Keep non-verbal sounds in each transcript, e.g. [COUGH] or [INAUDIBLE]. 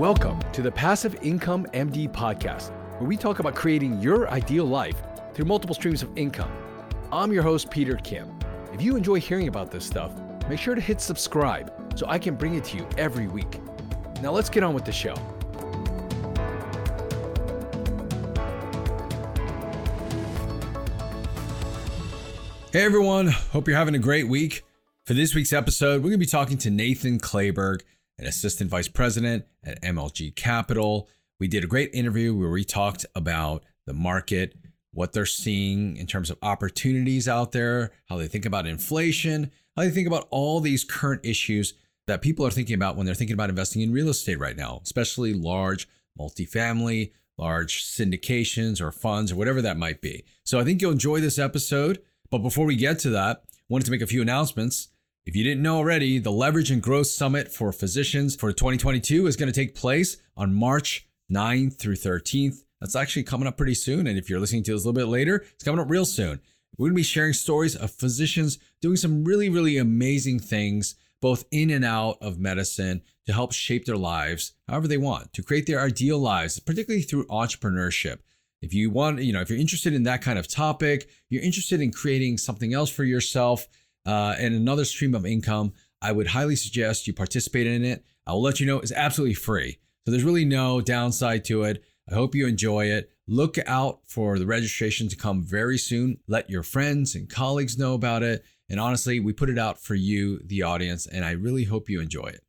Welcome to the Passive Income MD podcast, where we talk about creating your ideal life through multiple streams of income. I'm your host, Peter Kim. If you enjoy hearing about this stuff, make sure to hit subscribe so I can bring it to you every week. Now let's get on with the show. Hey everyone, hope you're having a great week. For this week's episode, we're going to be talking to Nathan Clayberg, an assistant vice president at MLG Capital. We did a great interview where we talked about the market, what they're seeing in terms of opportunities out there, how they think about inflation, how they think about all these current issues that people are thinking about when they're thinking about investing in real estate right now, especially large multifamily, large syndications or funds or whatever that might be. So I think you'll enjoy this episode. But before we get to that, wanted to make a few announcements. If you didn't know already, the Leverage and Growth Summit for Physicians for 2022 is going to take place on March 9th through 13th. That's actually coming up pretty soon. And if you're listening to this a little bit later, it's coming up real soon. We're going to be sharing stories of physicians doing some really, really amazing things both in and out of medicine to help shape their lives however they want, to create their ideal lives, particularly through entrepreneurship. If you want, you know, if you're interested in that kind of topic, you're interested in creating something else for yourself uh, and another stream of income, I would highly suggest you participate in it. I will let you know it's absolutely free. So there's really no downside to it. I hope you enjoy it. Look out for the registration to come very soon. Let your friends and colleagues know about it. And honestly, we put it out for you, the audience, and I really hope you enjoy it.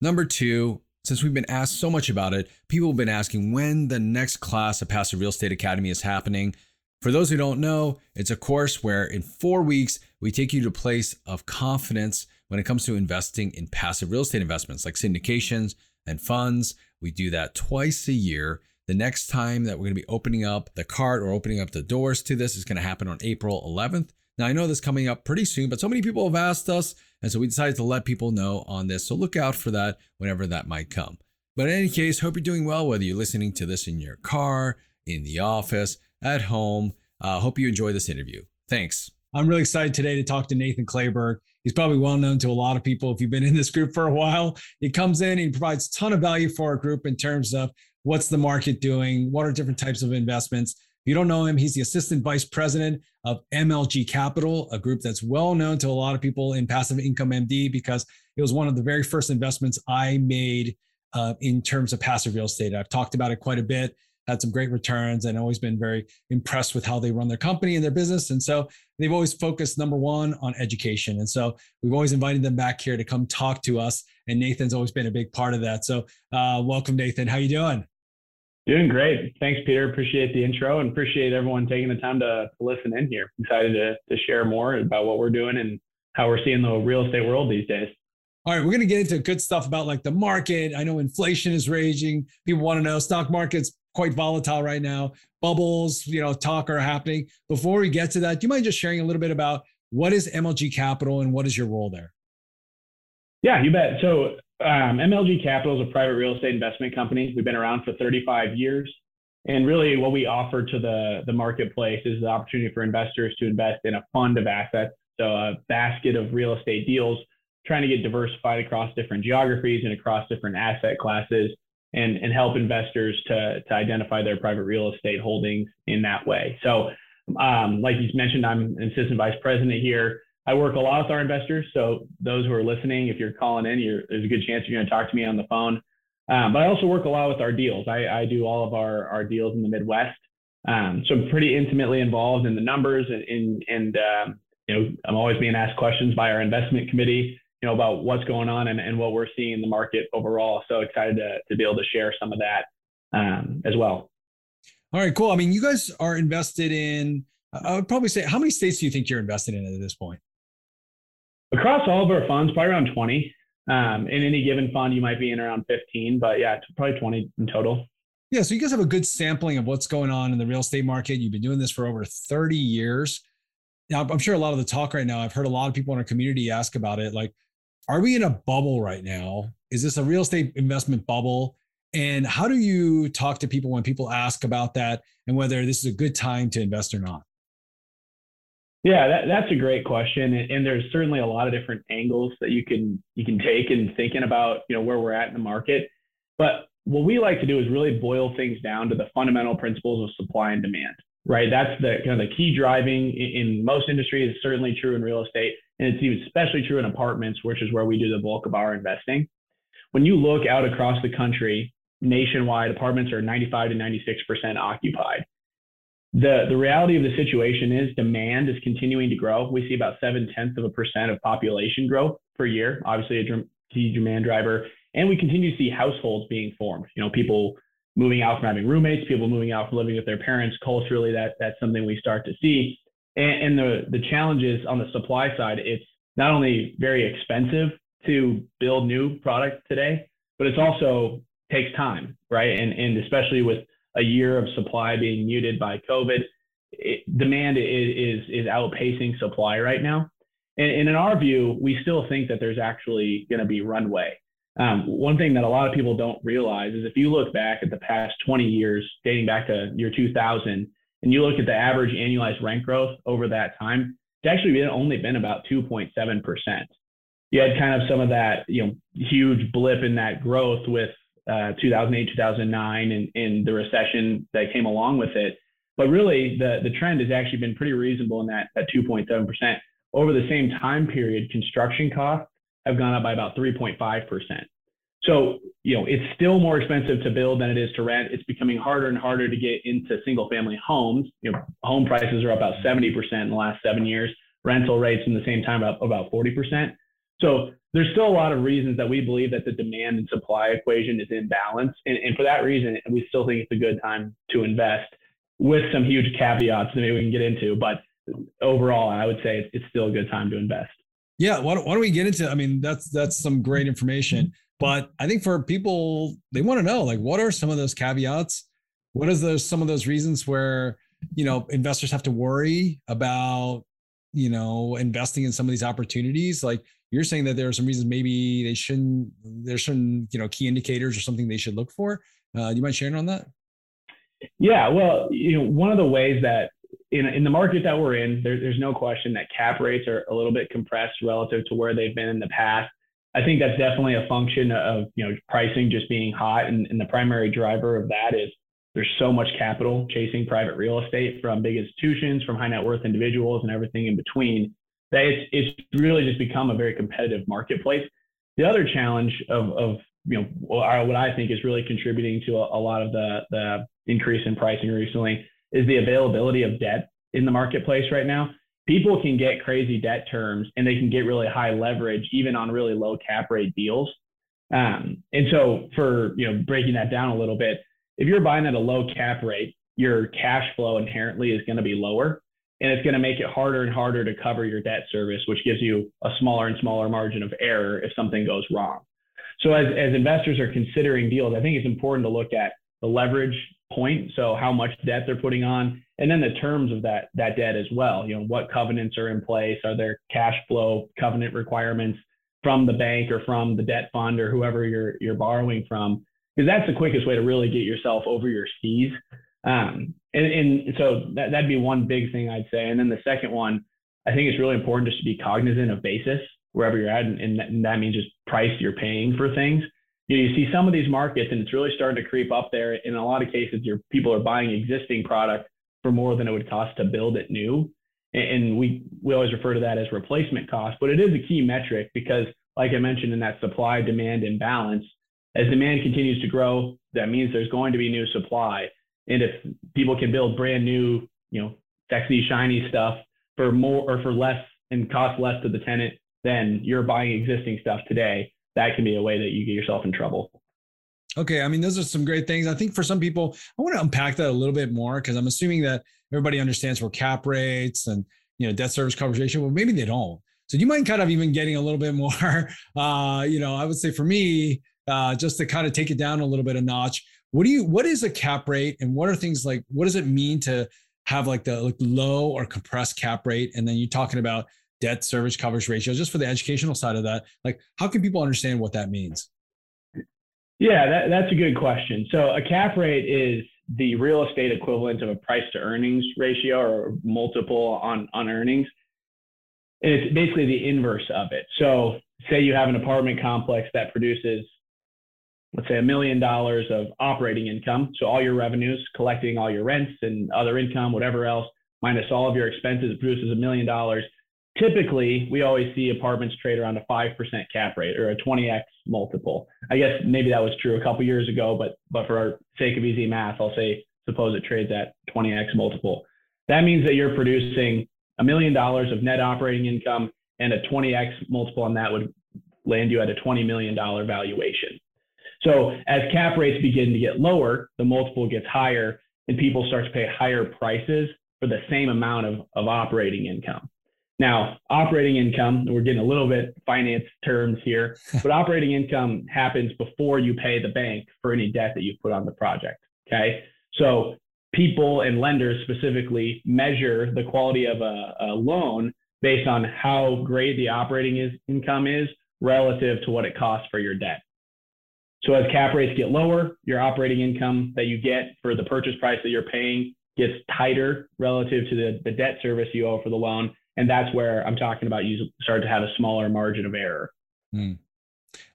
Number two, since we've been asked so much about it, people have been asking when the next class of Passive Real Estate Academy is happening. For those who don't know, it's a course where in four weeks, we take you to a place of confidence when it comes to investing in passive real estate investments like syndications and funds. We do that twice a year. The next time that we're going to be opening up the cart or opening up the doors to this is going to happen on April 11th. Now, I know this coming up pretty soon, but so many people have asked us. And so we decided to let people know on this. So look out for that whenever that might come. But in any case, hope you're doing well, whether you're listening to this in your car, in the office, at home. Uh, hope you enjoy this interview. Thanks. I'm really excited today to talk to Nathan Clayberg. He's probably well known to a lot of people if you've been in this group for a while. He comes in, he provides a ton of value for our group in terms of what's the market doing, what are different types of investments, if you don't know him, he's the assistant vice president of MLG Capital, a group that's well known to a lot of people in passive income MD because it was one of the very first investments I made uh, in terms of passive real estate. I've talked about it quite a bit, had some great returns, and always been very impressed with how they run their company and their business. And so they've always focused number one on education. And so we've always invited them back here to come talk to us. And Nathan's always been a big part of that. So uh, welcome, Nathan. How you doing? Doing great. Thanks, Peter. Appreciate the intro and appreciate everyone taking the time to, to listen in here. Excited to, to share more about what we're doing and how we're seeing the real estate world these days. All right, we're going to get into good stuff about like the market. I know inflation is raging. People want to know stock market's quite volatile right now. Bubbles, you know, talk are happening. Before we get to that, do you mind just sharing a little bit about what is MLG Capital and what is your role there? Yeah, you bet. So um, MLG Capital is a private real estate investment company. We've been around for 35 years. And really, what we offer to the, the marketplace is the opportunity for investors to invest in a fund of assets, so a basket of real estate deals, trying to get diversified across different geographies and across different asset classes, and, and help investors to, to identify their private real estate holdings in that way. So, um, like you mentioned, I'm an assistant vice president here. I work a lot with our investors. So those who are listening, if you're calling in, you're, there's a good chance you're going to talk to me on the phone. Um, but I also work a lot with our deals. I, I do all of our, our deals in the Midwest. Um, so I'm pretty intimately involved in the numbers and, and, and um, you know, I'm always being asked questions by our investment committee, you know, about what's going on and, and what we're seeing in the market overall. So excited to, to be able to share some of that um, as well. All right, cool. I mean, you guys are invested in, I would probably say, how many states do you think you're invested in at this point? Across all of our funds, probably around 20. Um, in any given fund, you might be in around 15, but yeah, probably 20 in total. Yeah, so you guys have a good sampling of what's going on in the real estate market. You've been doing this for over 30 years. Now, I'm sure a lot of the talk right now, I've heard a lot of people in our community ask about it. Like, are we in a bubble right now? Is this a real estate investment bubble? And how do you talk to people when people ask about that and whether this is a good time to invest or not? Yeah, that, that's a great question, and, there's certainly a lot of different angles that you can you can take in thinking about you know where we're at in the market. But what we like to do is really boil things down to the fundamental principles of supply and demand, right? That's the kind of the key driving in, in most industries. Certainly true in real estate, and it's even especially true in apartments, which is where we do the bulk of our investing. When you look out across the country, nationwide, apartments are 95 to 96% occupied. The, the reality of the situation is demand is continuing to grow. We see about seven tenths of a percent of population growth per year, obviously a key demand driver. And we continue to see households being formed. You know, people moving out from having roommates, people moving out from living with their parents. Culturally, that that's something we start to see. And, and the the challenges on the supply side, it's not only very expensive to build new product today, but it's also takes time, right? And and especially with a year of supply being muted by COVID, it, demand is, is is outpacing supply right now. And, and in our view, we still think that there's actually going to be runway. Um, one thing that a lot of people don't realize is if you look back at the past 20 years, dating back to year 2000, and you look at the average annualized rent growth over that time, it's actually been, only been about 2.7 percent. You had kind of some of that, you know, huge blip in that growth with uh, 2008, 2009, and, and the recession that came along with it. But really, the, the trend has actually been pretty reasonable in that, that 2.7%. Over the same time period, construction costs have gone up by about 3.5%. So, you know, it's still more expensive to build than it is to rent. It's becoming harder and harder to get into single family homes. You know, home prices are up about 70% in the last seven years. Rental rates in the same time up about 40%. So there's still a lot of reasons that we believe that the demand and supply equation is in balance. And, and for that reason, we still think it's a good time to invest with some huge caveats that maybe we can get into. But overall, I would say it's, still a good time to invest. Yeah. Why don't, why don't we get into, I mean, that's, that's some great information, but I think for people, they want to know, like, what are some of those caveats? What is those, some of those reasons where, you know, investors have to worry about, you know, investing in some of these opportunities? Like, you're saying that there are some reasons maybe they shouldn't there's some you know key indicators or something they should look for uh, do you mind sharing on that yeah well you know one of the ways that in, in the market that we're in there, there's no question that cap rates are a little bit compressed relative to where they've been in the past i think that's definitely a function of you know pricing just being hot and, and the primary driver of that is there's so much capital chasing private real estate from big institutions from high net worth individuals and everything in between that it's, it's really just become a very competitive marketplace. The other challenge of, of you know what I think is really contributing to a, a lot of the, the increase in pricing recently is the availability of debt in the marketplace right now. People can get crazy debt terms and they can get really high leverage even on really low cap rate deals. Um, and so for you know breaking that down a little bit, if you're buying at a low cap rate, your cash flow inherently is going to be lower and it's going to make it harder and harder to cover your debt service, which gives you a smaller and smaller margin of error if something goes wrong. So as, as investors are considering deals, I think it's important to look at the leverage point, so how much debt they're putting on, and then the terms of that that debt as well. You know, what covenants are in place? Are there cash flow covenant requirements from the bank or from the debt fund or whoever you're you're borrowing from? Because that's the quickest way to really get yourself over your skis um, and, and so that, that'd be one big thing I'd say. And then the second one, I think it's really important just to be cognizant of basis wherever you're at. And, and that means just price you're paying for things. You, know, you see some of these markets and it's really starting to creep up there. In a lot of cases, your people are buying existing product for more than it would cost to build it new. And we, we always refer to that as replacement cost, but it is a key metric because like I mentioned in that supply demand imbalance, as demand continues to grow, that means there's going to be new supply. And if people can build brand new, you know, sexy, shiny stuff for more or for less and cost less to the tenant than you're buying existing stuff today, that can be a way that you get yourself in trouble. Okay. I mean, those are some great things. I think for some people, I want to unpack that a little bit more because I'm assuming that everybody understands where cap rates and, you know, debt service coverage ratio, well, maybe they don't. So do you mind kind of even getting a little bit more, [LAUGHS] uh, you know, I would say for me, uh, just to kind of take it down a little bit a notch, what do you what is a cap rate and what are things like what does it mean to have like the like low or compressed cap rate and then you're talking about debt service coverage ratio just for the educational side of that like how can people understand what that means yeah that, that's a good question so a cap rate is the real estate equivalent of a price to earnings ratio or multiple on on earnings and it's basically the inverse of it so say you have an apartment complex that produces let's say a million dollars of operating income. So all your revenues, collecting all your rents and other income, whatever else, minus all of your expenses produces a million dollars. Typically, we always see apartments trade around a 5% cap rate or a 20x multiple. I guess maybe that was true a couple years ago, but but for our sake of easy math, I'll say suppose it trades at 20x multiple. That means that you're producing a million dollars of net operating income and a 20x multiple on that would land you at a $20 million valuation. So as cap rates begin to get lower, the multiple gets higher and people start to pay higher prices for the same amount of, of operating income. Now, operating income, we're getting a little bit finance terms here, [LAUGHS] but operating income happens before you pay the bank for any debt that you put on the project. Okay. So people and lenders specifically measure the quality of a, a loan based on how great the operating is, income is relative to what it costs for your debt. So as cap rates get lower, your operating income that you get for the purchase price that you're paying gets tighter relative to the, the debt service you owe for the loan. And that's where I'm talking about you start to have a smaller margin of error. Hmm.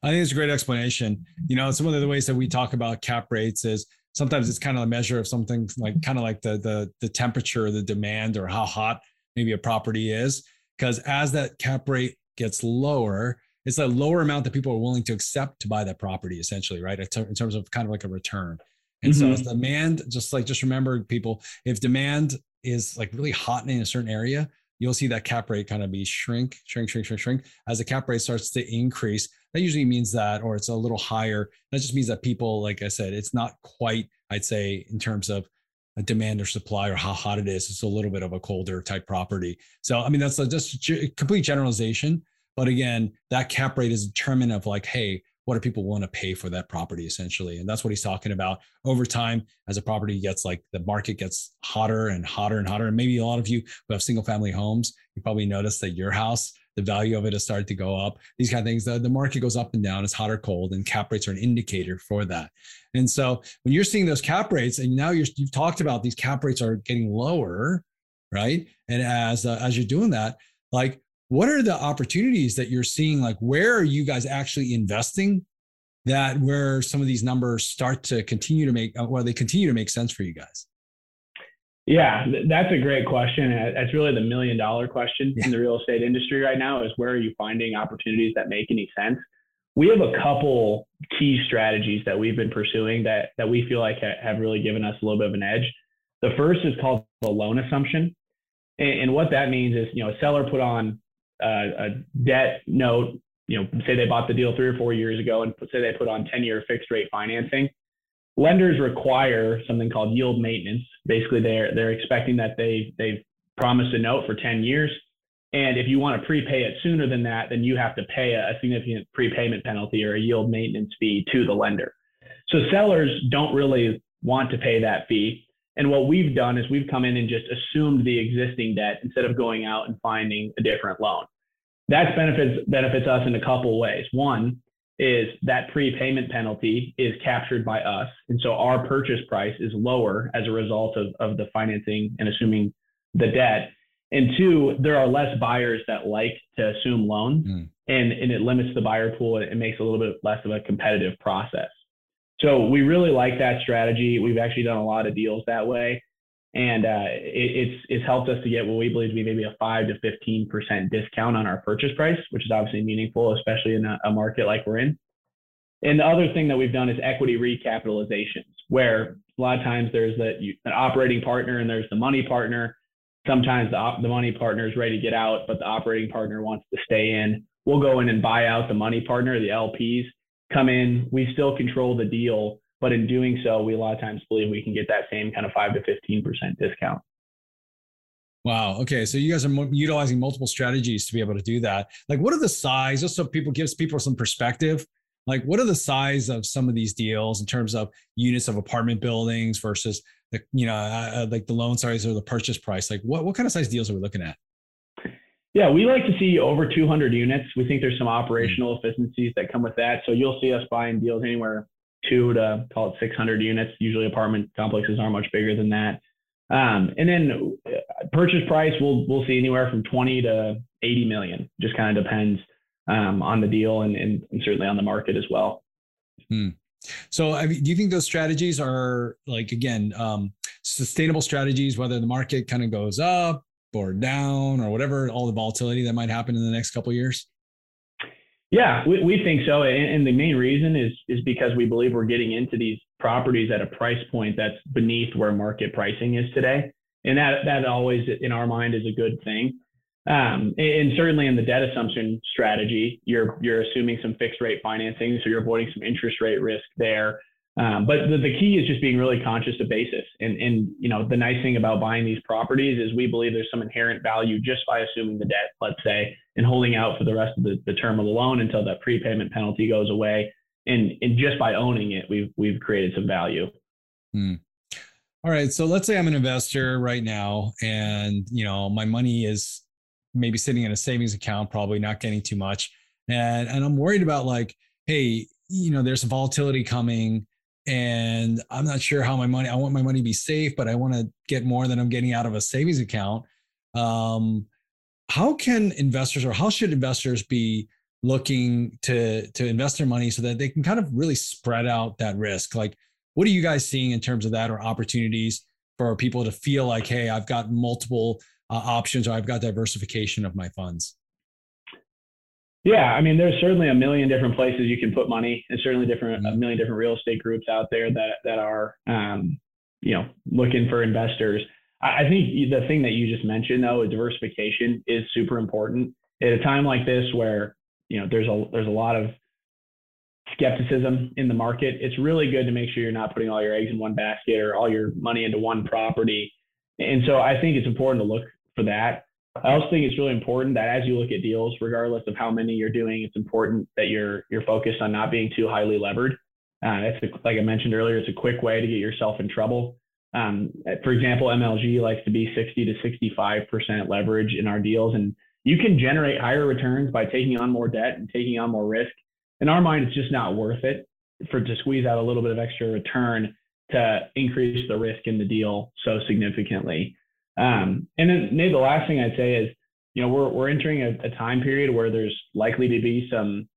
I think it's a great explanation. You know, some of the ways that we talk about cap rates is sometimes it's kind of a measure of something like kind of like the the the temperature, the demand, or how hot maybe a property is. Because as that cap rate gets lower, it's a lower amount that people are willing to accept to buy that property, essentially, right? In terms of kind of like a return. And mm-hmm. so as demand, just like just remember people, if demand is like really hot in a certain area, you'll see that cap rate kind of be shrink, shrink, shrink, shrink, shrink. As the cap rate starts to increase, that usually means that, or it's a little higher. That just means that people, like I said, it's not quite, I'd say, in terms of a demand or supply or how hot it is. It's a little bit of a colder type property. So, I mean, that's a, just a complete generalization. But again, that cap rate is determined of like, hey, what do people want to pay for that property essentially? And that's what he's talking about. Over time, as a property gets like the market gets hotter and hotter and hotter. And maybe a lot of you who have single family homes, you probably noticed that your house, the value of it has started to go up. These kind of things, the, the market goes up and down, it's hot or cold, and cap rates are an indicator for that. And so when you're seeing those cap rates, and now you're, you've talked about these cap rates are getting lower, right? And as uh, as you're doing that, like what are the opportunities that you're seeing? Like where are you guys actually investing that where some of these numbers start to continue to make uh, where they continue to make sense for you guys? Yeah that's a great question that's really the million dollar question yeah. in the real estate industry right now is where are you finding opportunities that make any sense? We have a couple key strategies that we've been pursuing that that we feel like have really given us a little bit of an edge. The first is called the loan assumption and, and what that means is you know a seller put on a debt note, you know, say they bought the deal three or four years ago and say they put on 10 year fixed rate financing, lenders require something called yield maintenance. Basically, they're, they're expecting that they, they've promised a note for 10 years. And if you want to prepay it sooner than that, then you have to pay a significant prepayment penalty or a yield maintenance fee to the lender. So sellers don't really want to pay that fee. And what we've done is we've come in and just assumed the existing debt instead of going out and finding a different loan. That benefits benefits us in a couple ways. One is that prepayment penalty is captured by us. And so our purchase price is lower as a result of, of the financing and assuming the debt. And two, there are less buyers that like to assume loans mm. and, and it limits the buyer pool. And it makes a little bit less of a competitive process. So we really like that strategy. We've actually done a lot of deals that way, and uh, it, it's it's helped us to get what we believe to be maybe a five to fifteen percent discount on our purchase price, which is obviously meaningful, especially in a, a market like we're in. And the other thing that we've done is equity recapitalizations, where a lot of times there's the, an operating partner and there's the money partner. Sometimes the, op, the money partner is ready to get out, but the operating partner wants to stay in. We'll go in and buy out the money partner, the LPs, come in, we still control the deal, but in doing so, we a lot of times believe we can get that same kind of five to 15% discount. Wow. Okay. So you guys are utilizing multiple strategies to be able to do that. Like, what are the size, just so people gives people some perspective? Like, what are the size of some of these deals in terms of units of apartment buildings versus the, you know, uh, uh like the loan size or the purchase price? Like, what what kind of size deals are we looking at? Yeah, we like to see over 200 units. We think there's some operational efficiencies that come with that. So you'll see us buying deals anywhere two to call it 600 units. Usually apartment complexes aren't much bigger than that. Um, and then uh, purchase price, we'll we'll see anywhere from 20 to 80 million. Just kind of depends um, on the deal and, and, and, certainly on the market as well. Hmm. So, I mean, do you think those strategies are like again um, sustainable strategies, whether the market kind of goes up or down or whatever, all the volatility that might happen in the next couple years? Yeah, we, we think so, and, and the main reason is is because we believe we're getting into these properties at a price point that's beneath where market pricing is today, and that that always in our mind is a good thing. Um, and certainly in the debt assumption strategy, you're you're assuming some fixed rate financing, so you're avoiding some interest rate risk there. Um, but the, the key is just being really conscious of basis. And and you know the nice thing about buying these properties is we believe there's some inherent value just by assuming the debt, let's say, and holding out for the rest of the, the term of the loan until that prepayment penalty goes away. And and just by owning it, we've we've created some value. Hmm. All right. So let's say I'm an investor right now, and you know my money is maybe sitting in a savings account, probably not getting too much. And, and I'm worried about like, hey, you know, there's volatility coming and I'm not sure how my money, I want my money to be safe, but I want to get more than I'm getting out of a savings account. Um, how can investors or how should investors be looking to to invest their money so that they can kind of really spread out that risk? Like, what are you guys seeing in terms of that or opportunities for people to feel like, hey, I've got multiple uh, options or I've got diversification of my funds? Yeah, I mean, there's certainly a million different places you can put money, and certainly different mm-hmm. a million different real estate groups out there that that are, um, you know, looking for investors. I, I think the thing that you just mentioned, though, diversification is super important at a time like this where you know there's a there's a lot of skepticism in the market. It's really good to make sure you're not putting all your eggs in one basket or all your money into one property. And so I think it's important to look for that. I also think it's really important that as you look at deals, regardless of how many you're doing, it's important that you're you're focused on not being too highly levered. Uh, that's a, like I mentioned earlier, it's a quick way to get yourself in trouble. Um, for example, MLG likes to be 60 to 65 percent leverage in our deals, and you can generate higher returns by taking on more debt and taking on more risk. In our mind, it's just not worth it for to squeeze out a little bit of extra return to increase the risk in the deal so significantly. Um, and then maybe the last thing I'd say is, you know, we're, we're entering a, a time period where there's likely to be some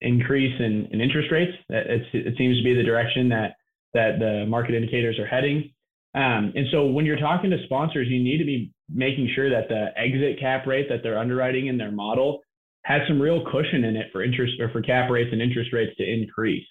increase in, in interest rates. It's, it seems to be the direction that, that the market indicators are heading. Um, and so when you're talking to sponsors, you need to be making sure that the exit cap rate that they're underwriting in their model has some real cushion in it for interest or for cap rates and interest rates to increase.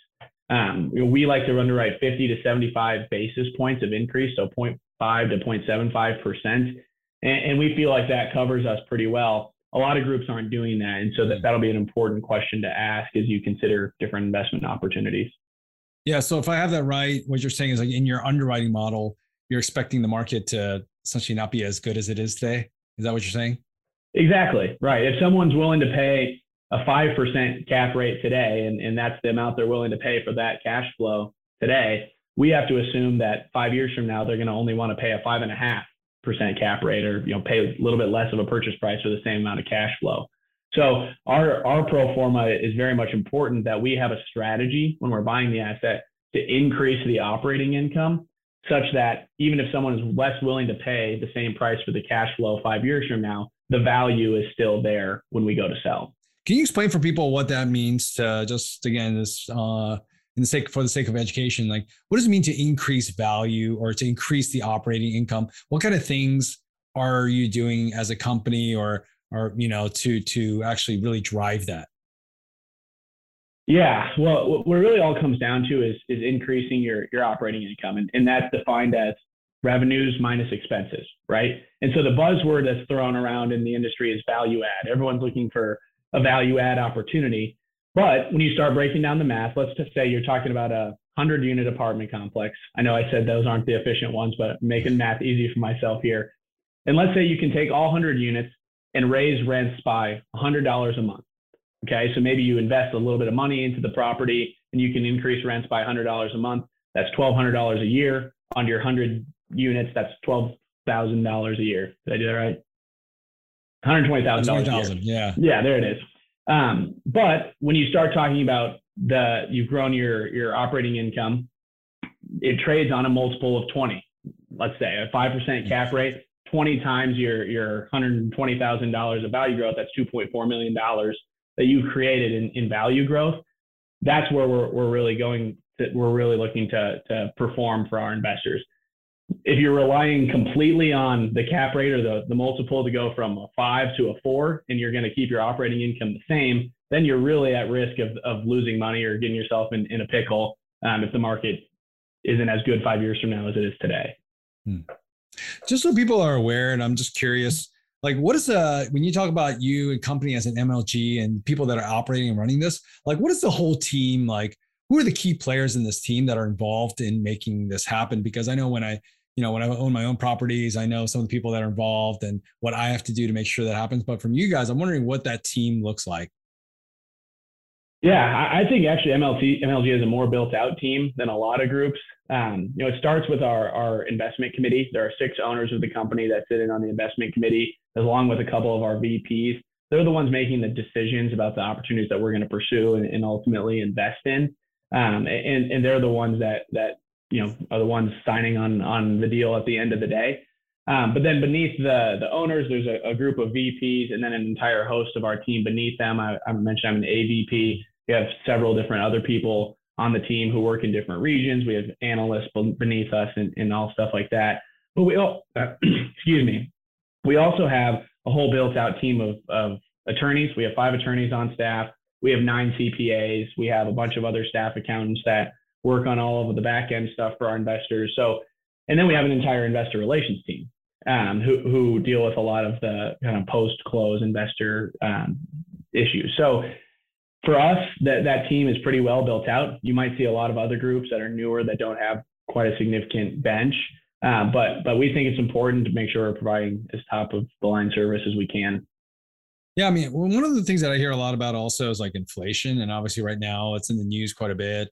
Um, we like to underwrite 50 to 75 basis points of increase, so 0.5 to 0.75 percent, and, and we feel like that covers us pretty well. A lot of groups aren't doing that, and so that, that'll be an important question to ask as you consider different investment opportunities. Yeah. So if I have that right, what you're saying is like in your underwriting model, you're expecting the market to essentially not be as good as it is today. Is that what you're saying? Exactly. Right. If someone's willing to pay a 5% cap rate today, and, and that's the amount they're willing to pay for that cash flow today, we have to assume that five years from now, they're going to only want to pay a five and a half percent cap rate or, you know, pay a little bit less of a purchase price for the same amount of cash flow. So our, our pro forma is very much important that we have a strategy when we're buying the asset to increase the operating income such that even if someone is less willing to pay the same price for the cash flow five years from now, the value is still there when we go to sell. Can you explain for people what that means? To just again, this uh, in the sake for the sake of education, like what does it mean to increase value or to increase the operating income? What kind of things are you doing as a company, or or you know, to to actually really drive that? Yeah, well, what really all comes down to is is increasing your your operating income, and, and that's defined as revenues minus expenses, right? And so the buzzword that's thrown around in the industry is value add. Everyone's looking for a value add opportunity. But when you start breaking down the math, let's just say you're talking about a 100 unit apartment complex. I know I said those aren't the efficient ones, but I'm making math easy for myself here. And let's say you can take all 100 units and raise rents by $100 a month. Okay, so maybe you invest a little bit of money into the property and you can increase rents by $100 a month. That's $1,200 a year. On your 100 units, that's $12,000 a year. Did I do that right? $120,000. Yeah. Yeah, there it is. Um, but when you start talking about the you've grown your your operating income, it trades on a multiple of 20. Let's say a 5% cap rate, 20 times your your $120,000 of value growth, that's $2.4 million that you created in, in value growth. That's where we're, we're really going that we're really looking to, to perform for our investors. If you're relying completely on the cap rate or the, the multiple to go from a five to a four, and you're going to keep your operating income the same, then you're really at risk of, of losing money or getting yourself in, in a pickle um, if the market isn't as good five years from now as it is today. Hmm. Just so people are aware, and I'm just curious, like what is the when you talk about you and company as an MLG and people that are operating and running this, like what is the whole team like? Who are the key players in this team that are involved in making this happen? Because I know when I, you know, when I own my own properties, I know some of the people that are involved and what I have to do to make sure that happens. But from you guys, I'm wondering what that team looks like. Yeah, I think actually MLT, MLG is a more built out team than a lot of groups. Um, you know, it starts with our, our investment committee. There are six owners of the company that sit in on the investment committee, along with a couple of our VPs. They're the ones making the decisions about the opportunities that we're going to pursue and, and ultimately invest in. Um, and, and they're the ones that, that, you know, are the ones signing on, on the deal at the end of the day. Um, but then beneath the, the owners, there's a, a, group of VPs and then an entire host of our team beneath them. I, I mentioned I'm an AVP we have several different other people on the team who work in different regions. We have analysts beneath us and, and all stuff like that. But we, all, uh, [CLEARS THROAT] excuse me, we also have a whole built out team of, of attorneys. We have five attorneys on staff. We have nine CPAs. We have a bunch of other staff accountants that work on all of the back end stuff for our investors. So, and then we have an entire investor relations team um, who, who deal with a lot of the kind of post close investor um, issues. So for us, that, that team is pretty well built out. You might see a lot of other groups that are newer that don't have quite a significant bench. Uh, but but we think it's important to make sure we're providing as top of the line service as we can. Yeah, I mean, one of the things that I hear a lot about also is like inflation, and obviously right now it's in the news quite a bit.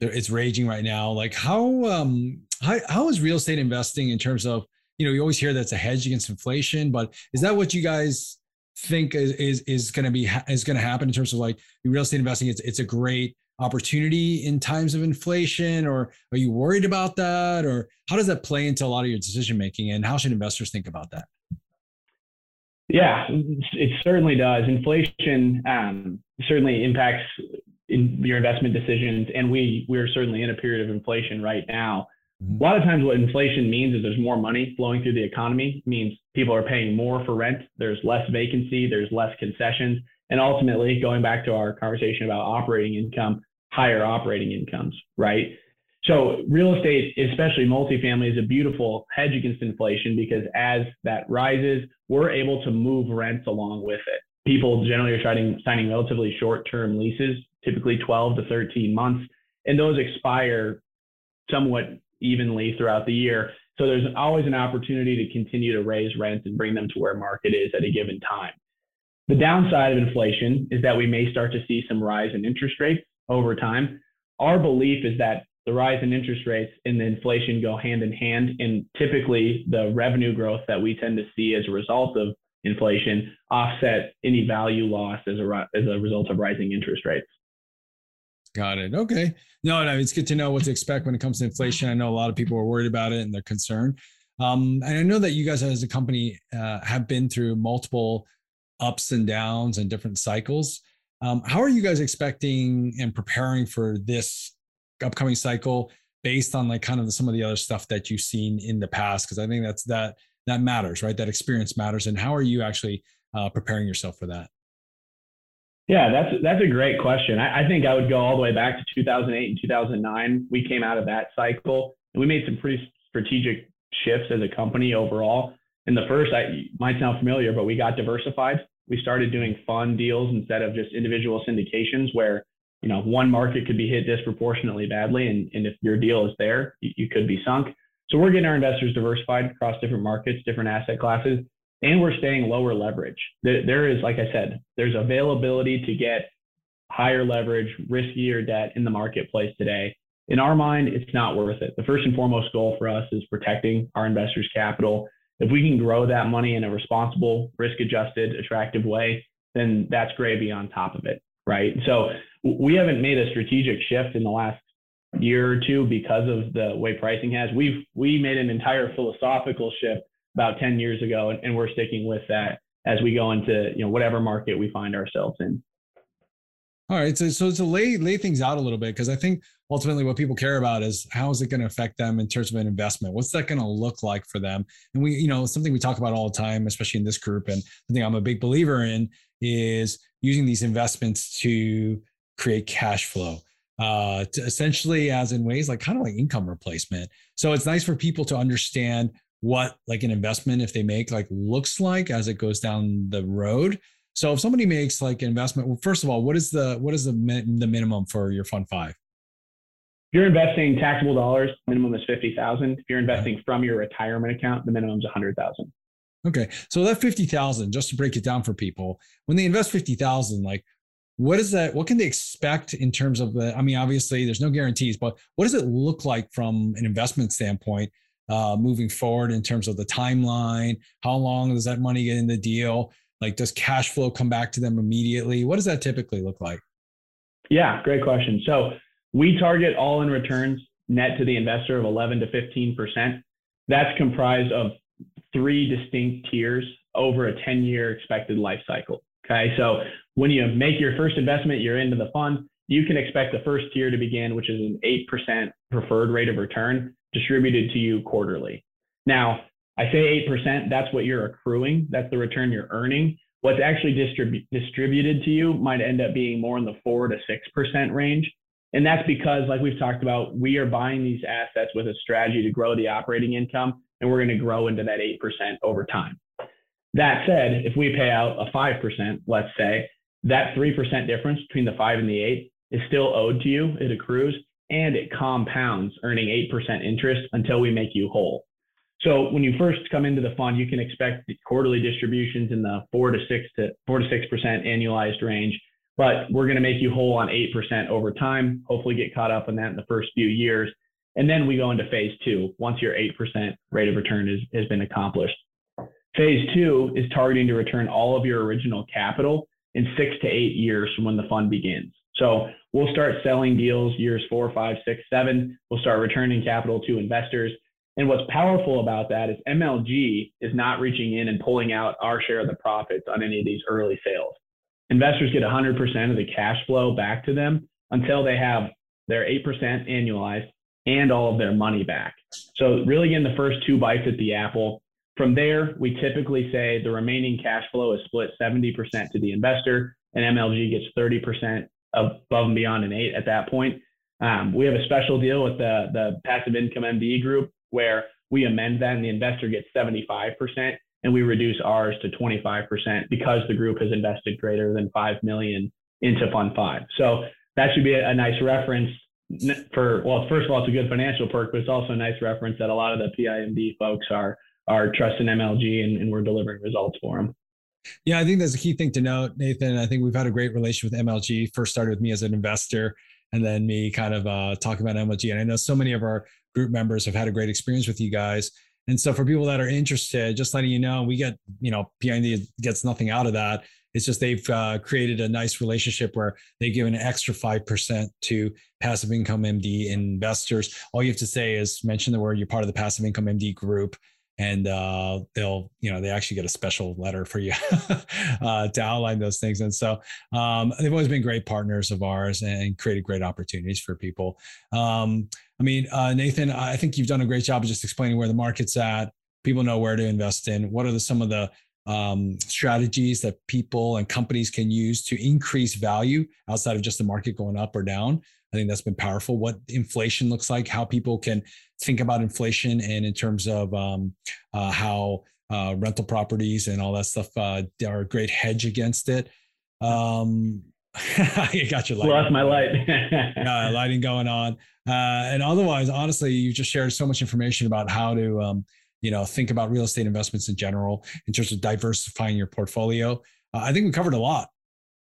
It's raging right now. Like how um how how is real estate investing in terms of you know you always hear that's a hedge against inflation, but is that what you guys think is is, is going to be is going to happen in terms of like real estate investing? It's it's a great opportunity in times of inflation, or are you worried about that, or how does that play into a lot of your decision making, and how should investors think about that? Yeah, it certainly does. Inflation um, certainly impacts in your investment decisions, and we we're certainly in a period of inflation right now. Mm-hmm. A lot of times, what inflation means is there's more money flowing through the economy. It means people are paying more for rent. There's less vacancy. There's less concessions, and ultimately, going back to our conversation about operating income, higher operating incomes, right? So, real estate, especially multifamily, is a beautiful hedge against inflation because as that rises, we're able to move rents along with it. People generally are signing, signing relatively short term leases, typically 12 to 13 months, and those expire somewhat evenly throughout the year. So there's always an opportunity to continue to raise rents and bring them to where market is at a given time. The downside of inflation is that we may start to see some rise in interest rates over time. Our belief is that the rise in interest rates and the inflation go hand in hand, and typically the revenue growth that we tend to see as a result of inflation offset any value loss as a, as a result of rising interest rates. Got it. Okay. No, no, it's good to know what to expect when it comes to inflation. I know a lot of people are worried about it and they're concerned. Um, and I know that you guys as a company uh, have been through multiple ups and downs and different cycles. Um, how are you guys expecting and preparing for this upcoming cycle based on like kind of some of the other stuff that you've seen in the past? Because I think that's that that matters, right? That experience matters. And how are you actually uh, preparing yourself for that? Yeah, that's that's a great question. I, I, think I would go all the way back to 2008 and 2009. We came out of that cycle and we made some pretty strategic shifts as a company overall. And the first, I might sound familiar, but we got diversified. We started doing fund deals instead of just individual syndications, where you know one market could be hit disproportionately badly, and, and if your deal is there, you, you could be sunk. So we're getting our investors diversified across different markets, different asset classes and we're staying lower leverage. There is, like I said, there's availability to get higher leverage, riskier debt in the marketplace today. In our mind, it's not worth it. The first and foremost goal for us is protecting our investors' capital. If we can grow that money in a responsible, risk adjusted, attractive way, then that's gravy on top of it, right? So we haven't made a strategic shift in the last year or two because of the way pricing has. We've we made an entire philosophical shift about 10 years ago, and, and we're sticking with that as we go into you know whatever market we find ourselves in. All right, so so to lay lay things out a little bit because I think ultimately what people care about is how is it going to affect them in terms of an investment? What's that going to look like for them? And we, you know, something we talk about all the time, especially in this group, and something I'm a big believer in is using these investments to create cash flow. Uh, to essentially as in ways like kind of like income replacement. So it's nice for people to understand what like an investment if they make like looks like as it goes down the road so if somebody makes like investment, well, first of all, what is the what is the the minimum for your fund five? If you're investing taxable dollars, minimum is fifty thousand. If you're investing okay. from your retirement account, the minimum is a hundred thousand. Okay, so that fifty thousand, just to break it down for people, when they invest fifty thousand, like what is that? What can they expect in terms of the? I mean, obviously, there's no guarantees, but what does it look like from an investment standpoint uh, moving forward in terms of the timeline? How long does that money get in the deal? Like, does cash flow come back to them immediately? What does that typically look like? Yeah, great question. So we target all in returns net to the investor of 11 to 15%. That's comprised of three distinct tiers over a 10 year expected life cycle. Okay. So when you make your first investment, you're into the fund, you can expect the first tier to begin, which is an 8% preferred rate of return distributed to you quarterly. Now, I say 8%, that's what you're accruing. That's the return you're earning. What's actually distrib- distributed to you might end up being more in the 4 to 6% range. And that's because, like we've talked about, we are buying these assets with a strategy to grow the operating income, and we're going to grow into that 8% over time. That said, if we pay out a 5%, let's say, that 3% difference between the 5 and the 8 is still owed to you. It accrues and it compounds, earning 8% interest until we make you whole. So when you first come into the fund, you can expect quarterly distributions in the four to six to four to six percent annualized range. But we're going to make you whole on eight percent over time. Hopefully, get caught up on that in the first few years, and then we go into phase two once your eight percent rate of return is, has been accomplished. Phase two is targeting to return all of your original capital in six to eight years from when the fund begins. So we'll start selling deals years four, five, six, seven. We'll start returning capital to investors and what's powerful about that is MLG is not reaching in and pulling out our share of the profits on any of these early sales. Investors get 100% of the cash flow back to them until they have their 8% annualized and all of their money back. So, really getting the first two bites at the apple. From there, we typically say the remaining cash flow is split 70% to the investor, and MLG gets 30% above and beyond an eight at that point. Um, we have a special deal with the, the Passive Income MD group where we amend that and the investor gets 75% and we reduce ours to 25% because the group has invested greater than 5 million into fund 5. So that should be a, a nice reference for well first of all it's a good financial perk but it's also a nice reference that a lot of the PIMD folks are are trusting MLG and, and we're delivering results for them. Yeah, I think that's a key thing to note, Nathan. I think we've had a great relation with MLG. First started with me as an investor, and then me kind of uh, talking about MLG. And I know so many of our group members have had a great experience with you guys. And so for people that are interested, just letting you know, we get, you know, PIMD gets nothing out of that. It's just they've uh, created a nice relationship where they give an extra 5% to passive income MD investors. All you have to say is mention the word you're part of the passive income MD group and uh, they'll you know they actually get a special letter for you [LAUGHS] uh, to outline those things. And so um, they've always been great partners of ours and created great opportunities for people. Um, i mean uh, nathan i think you've done a great job of just explaining where the market's at. People know where to invest in. What are the, some of the um, strategies that people and companies can use to increase value outside of just the market going up or down I think that's been powerful. What inflation looks like, how people can think about inflation, and in terms of um, uh, how uh, rental properties and all that stuff uh, are a great hedge against it. Um, [LAUGHS] you got your light. Lost my light. [LAUGHS] yeah, lighting going on. Uh, and otherwise, honestly, you just shared so much information about how to, um, you know, think about real estate investments in general in terms of diversifying your portfolio. Uh, I think we covered a lot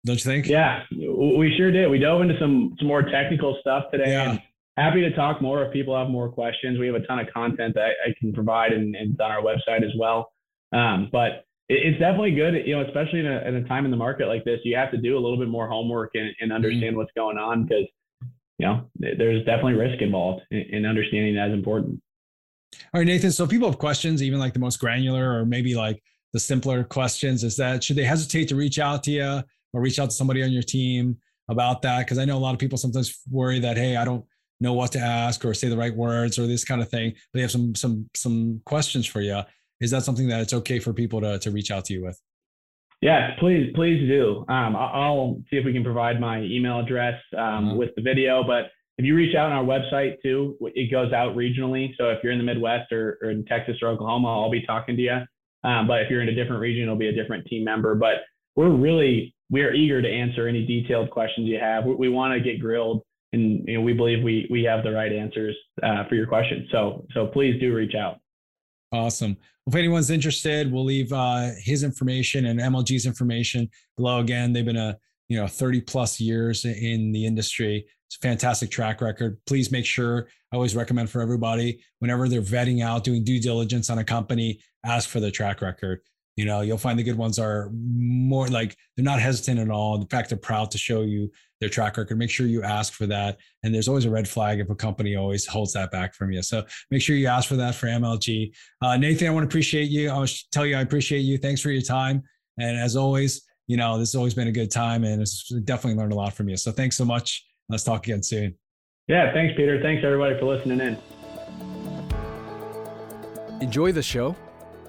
don't you think? Yeah, we sure did. We dove into some some more technical stuff today. Yeah. Happy to talk more if people have more questions. We have a ton of content that I, can provide and, and on our website as well. Um, but it, it's definitely good, you know, especially in a, in a, time in the market like this, you have to do a little bit more homework and, and understand mm-hmm. what's going on because, you know, there's definitely risk involved in, in understanding that is important. All right, Nathan. So if people have questions, even like the most granular or maybe like the simpler questions, is that should they hesitate to reach out to you? Or reach out to somebody on your team about that? Because I know a lot of people sometimes worry that, hey, I don't know what to ask or say the right words or this kind of thing. They have some some some questions for you. Is that something that it's okay for people to to reach out to you with? Yes, please, please do. Um, I'll see if we can provide my email address um, uh-huh. with the video. But if you reach out on our website too, it goes out regionally. So if you're in the Midwest or, or in Texas or Oklahoma, I'll be talking to you. Um, but if you're in a different region, it'll be a different team member. But we're really we are eager to answer any detailed questions you have. We, we want to get grilled, and you know, we believe we we have the right answers uh, for your questions. So so please do reach out. Awesome. If anyone's interested, we'll leave uh, his information and MLG's information below. Again, they've been a you know 30 plus years in the industry. It's a fantastic track record. Please make sure I always recommend for everybody whenever they're vetting out, doing due diligence on a company, ask for the track record. You know, you'll find the good ones are more like they're not hesitant at all. In fact, they're proud to show you their track record. Make sure you ask for that. And there's always a red flag if a company always holds that back from you. So make sure you ask for that for MLG. Uh, Nathan, I want to appreciate you. I want to tell you I appreciate you. Thanks for your time. And as always, you know, this has always been a good time and it's definitely learned a lot from you. So thanks so much. Let's talk again soon. Yeah, thanks, Peter. Thanks everybody for listening in. Enjoy the show?